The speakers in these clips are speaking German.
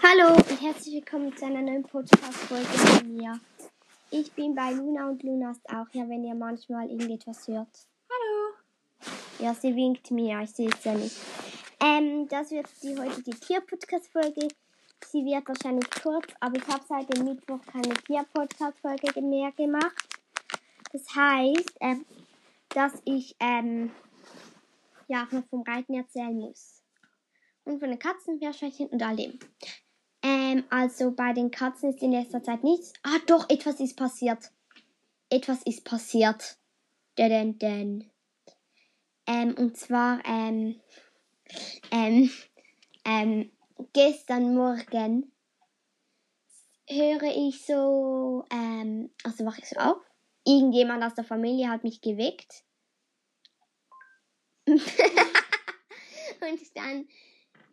Hallo und herzlich willkommen zu einer neuen Podcast-Folge von mir. Ich bin bei Luna und Luna ist auch hier, wenn ihr manchmal irgendetwas hört. Hallo. Ja, sie winkt mir, ich sehe es ja nicht. Ähm, das wird die heute die Tier-Podcast-Folge. Sie wird wahrscheinlich kurz, aber ich habe seit dem Mittwoch keine Tier-Podcast-Folge mehr gemacht. Das heißt, ähm, dass ich ähm, ja auch noch vom Reiten erzählen muss. Und von den Katzen, Meerschweinchen und all dem. Ähm, also bei den Katzen ist in letzter Zeit nichts. Ah, doch, etwas ist passiert. Etwas ist passiert. Denn, denn. Ähm, und zwar, ähm, ähm, ähm, gestern Morgen höre ich so, ähm, also wache ich so auf. Irgendjemand aus der Familie hat mich geweckt. und dann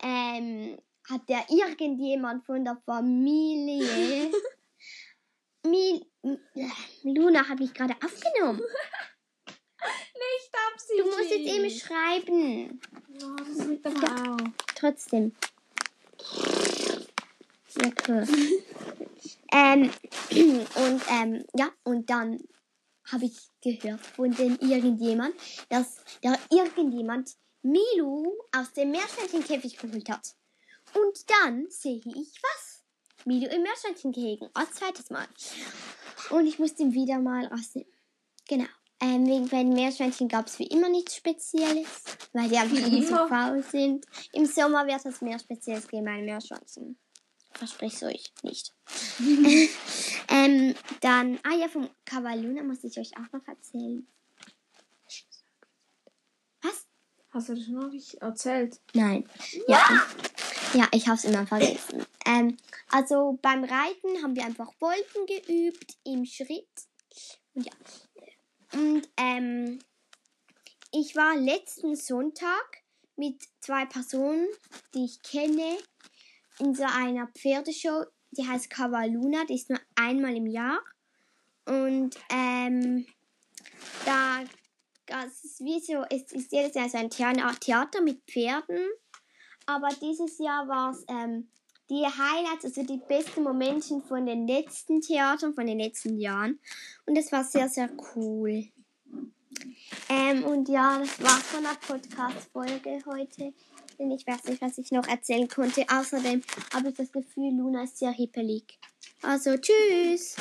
ähm, hat der irgendjemand von der Familie. Mi Luna habe ich gerade aufgenommen. Nicht absichtlich. Du musst jetzt eben schreiben. Oh, das aber auch. Trotzdem. Ja, cool. ähm, und ähm, ja, und dann habe ich gehört von dem irgendjemand, dass da irgendjemand Milu aus dem Meerschweinchenkäfig geholt hat. Und dann sehe ich was. Milu im Meerschweinchengehegen. Als zweites Mal. Und ich musste ihn wieder mal rausnehmen. Genau. Ähm, wegen bei den Meerschweinchen gab es wie immer nichts Spezielles, weil die einfach immer so faul sind. Im Sommer wird es mehr Spezielles geben, bei den Meerschweinchen. Versprich's euch nicht. ähm, dann, ah ja, vom Kavaluna muss ich euch auch noch erzählen. Was? Hast du das noch nicht erzählt? Nein. Ja, ja ich habe es immer vergessen. Ähm, also beim Reiten haben wir einfach Wolken geübt im Schritt. Und ja. Und ähm, ich war letzten Sonntag mit zwei Personen, die ich kenne, in so einer Pferdeshow, die heißt Cavaluna, die ist nur einmal im Jahr. Und ähm, da das ist wie so, es ist jedes Jahr so ein Thea- Theater mit Pferden. Aber dieses Jahr war es ähm, die Highlights, also die besten Momente von den letzten Theatern, von den letzten Jahren. Und das war sehr, sehr cool. Ähm, und ja, das war von der Podcast-Folge heute. Denn ich weiß nicht, was ich noch erzählen konnte. Außerdem habe ich das Gefühl, Luna ist sehr hippelig. Also, tschüss!